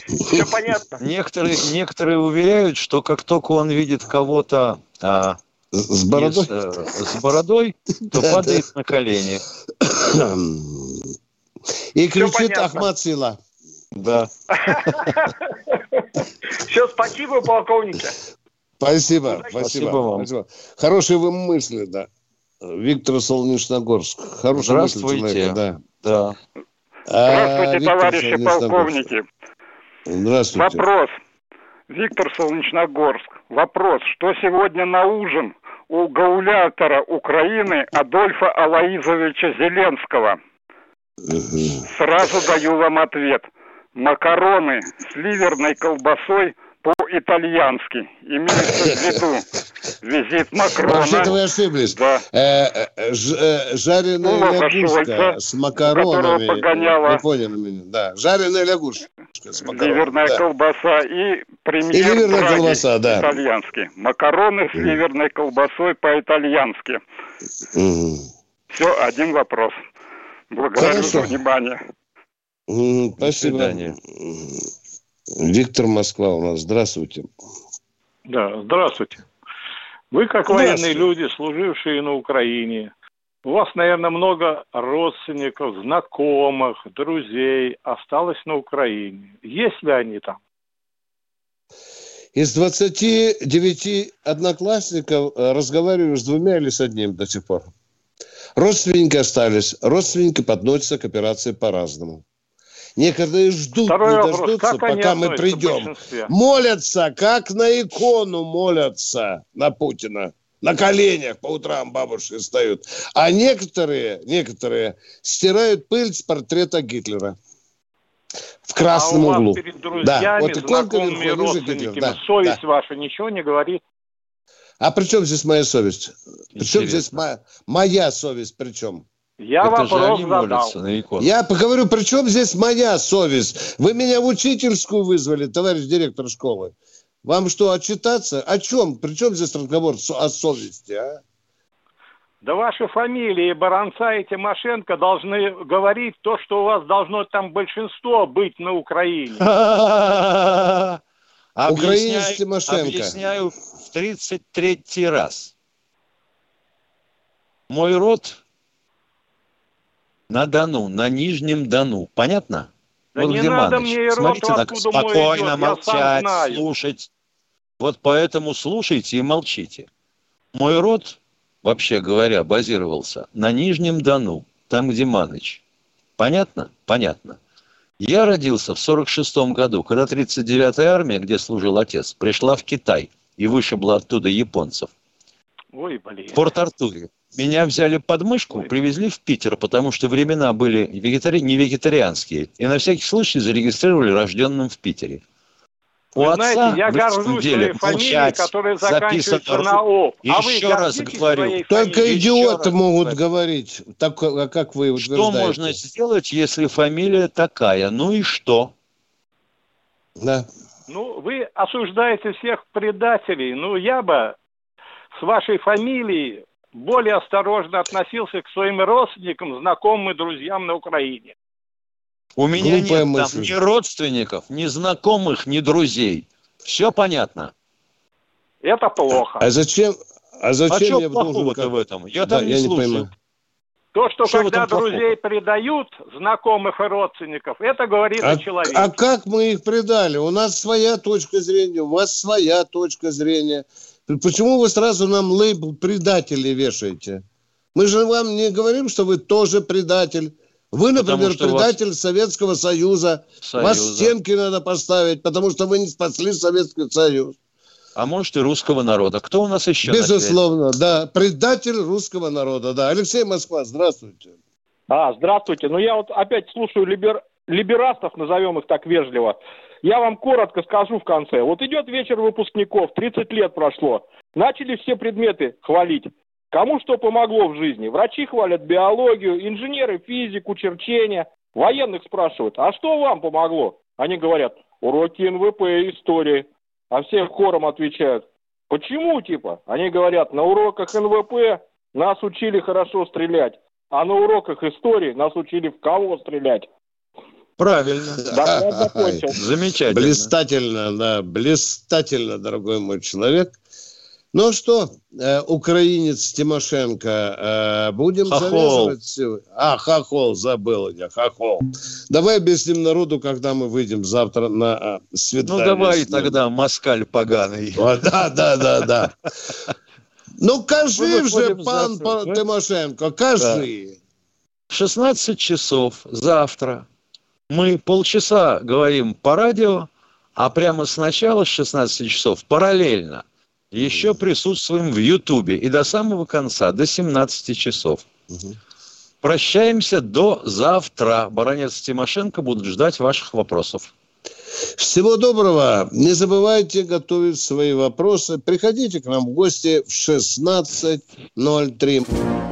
Все понятно. Некоторые, некоторые уверяют, что как только он видит кого-то а, с бородой, из, э, с бородой то падает на колени. И кричит Ахмад Сила. Да. Все, спасибо, полковники. Спасибо, спасибо. спасибо вам. Спасибо. Хорошие вы мысли, да. Виктор Солнечногорск. Хороший Здравствуйте. да. да. Здравствуйте, а, товарищи полковники. Здравствуйте. Вопрос. Виктор Солнечногорск. Вопрос. Что сегодня на ужин у гаулятора Украины Адольфа Алаизовича Зеленского? Сразу даю вам ответ. Макароны с ливерной колбасой по-итальянски. Имеется в виду визит Макрона. Вообще-то вы ошиблись. Да. Э, э, э, жареная лягушка с макаронами. Погоняла... Вы поняли меня? Да. Жареная лягушка с макаронами. Ливерная да. колбаса и премьер и ливерная колбаса, да. Итальянский. Макароны с ливерной колбасой по-итальянски. Угу. Все, один вопрос. Благодарю Хорошо. за внимание. Спасибо. До свидания. Виктор Москва у нас. Здравствуйте. Да, здравствуйте. Вы, как военные люди, служившие на Украине, У вас, наверное, много родственников, знакомых, друзей осталось на Украине. Есть ли они там? Из 29 одноклассников э, разговариваю с двумя или с одним до сих пор. Родственники остались. Родственники подносятся к операции по-разному. Некоторые ждут, Второй не вопрос. дождутся, Как пока мы придем. Молятся, как на икону молятся на Путина. На коленях по утрам бабушки встают. А некоторые, некоторые стирают пыль с портрета Гитлера. В красном а у вас углу. перед друзьями, да. вот знакомыми, родственниками. Да, совесть да. ваша ничего не говорит? А при чем здесь моя совесть? При чем здесь моя, моя совесть? При чем? Я Это же вопрос они задал. молятся на икону. Я поговорю, при чем здесь моя совесть? Вы меня в учительскую вызвали, товарищ директор школы. Вам что, отчитаться? О чем? При чем здесь разговор о совести, а? Да ваши фамилии Баранца и Тимошенко должны говорить то, что у вас должно там большинство быть на Украине. Украинец Тимошенко. Объясняю в 33 раз. Мой род на Дону, на Нижнем Дону. Понятно? Да вот не где надо мне и род, Смотрите, так спокойно идет, молчать, слушать. Вот поэтому слушайте и молчите. Мой род, вообще говоря, базировался на Нижнем Дону, там, где Маныч. Понятно? Понятно. Я родился в 46 году, когда 39-я армия, где служил отец, пришла в Китай и вышибла оттуда японцев. Ой, блин. В Порт-Артуре. Меня взяли под мышку, привезли в Питер, потому что времена были вегетари... не вегетарианские. И на всякий случай зарегистрировали рожденным в Питере. У Вы отца знаете, я горжусь деле своей фамилией, которая заканчивается на «ов». А Еще раз говорю. Только идиоты могут говорить, так, а как вы Что утверждаете. можно сделать, если фамилия такая? Ну и что? Да. Ну, вы осуждаете всех предателей. Ну, я бы с вашей фамилией более осторожно относился к своим родственникам, знакомым и друзьям на Украине. У меня Глупая нет мысль. там ни родственников, ни знакомых, ни друзей. Все понятно. Это плохо. А зачем, а а зачем что я должен... плохого-то как- в этом? Я Да, там не я не слушаю. пойму. То, что Что когда этом плохого? друзей предают, знакомых и родственников, это говорит А, о человеке. а как мы их предали? У нас своя точка зрения, у вас своя точка зрения. Почему вы сразу нам лейбл предатели вешаете? Мы же вам не говорим, что вы тоже предатель. Вы, например, у вас- предатель Советского Союза. Вас Союза. стенки надо поставить, потому что вы не спасли Советский Союз. А может и русского народа. Кто у нас еще? Безусловно, да. Предатель русского народа, да. Алексей Москва, здравствуйте. А, здравствуйте. Ну, я вот опять слушаю либер... либерастов, назовем их так вежливо. Я вам коротко скажу в конце. Вот идет вечер выпускников, 30 лет прошло. Начали все предметы хвалить. Кому что помогло в жизни? Врачи хвалят биологию, инженеры физику, черчение. Военных спрашивают, а что вам помогло? Они говорят, уроки НВП и истории. А все хором отвечают, почему типа? Они говорят, на уроках НВП нас учили хорошо стрелять, а на уроках истории нас учили в кого стрелять. Правильно. Закончил. Замечательно. Блистательно, да, блистательно, дорогой мой человек. Ну что, э, украинец Тимошенко, э, будем Хохол. завязывать? А, хохол, забыл я, хохол. Давай объясним народу, когда мы выйдем завтра на а, Ну свидание. давай с ним. тогда, москаль поганый. О, Да, да, да, да. Ну, кажи же, пан? Тимошенко, кажи. 16 часов завтра мы полчаса говорим по радио, а прямо сначала с 16 часов параллельно еще присутствуем в Ютубе и до самого конца, до 17 часов. Прощаемся до завтра. Баранец Тимошенко будут ждать ваших вопросов. Всего доброго. Не забывайте готовить свои вопросы. Приходите к нам в гости в 16.03.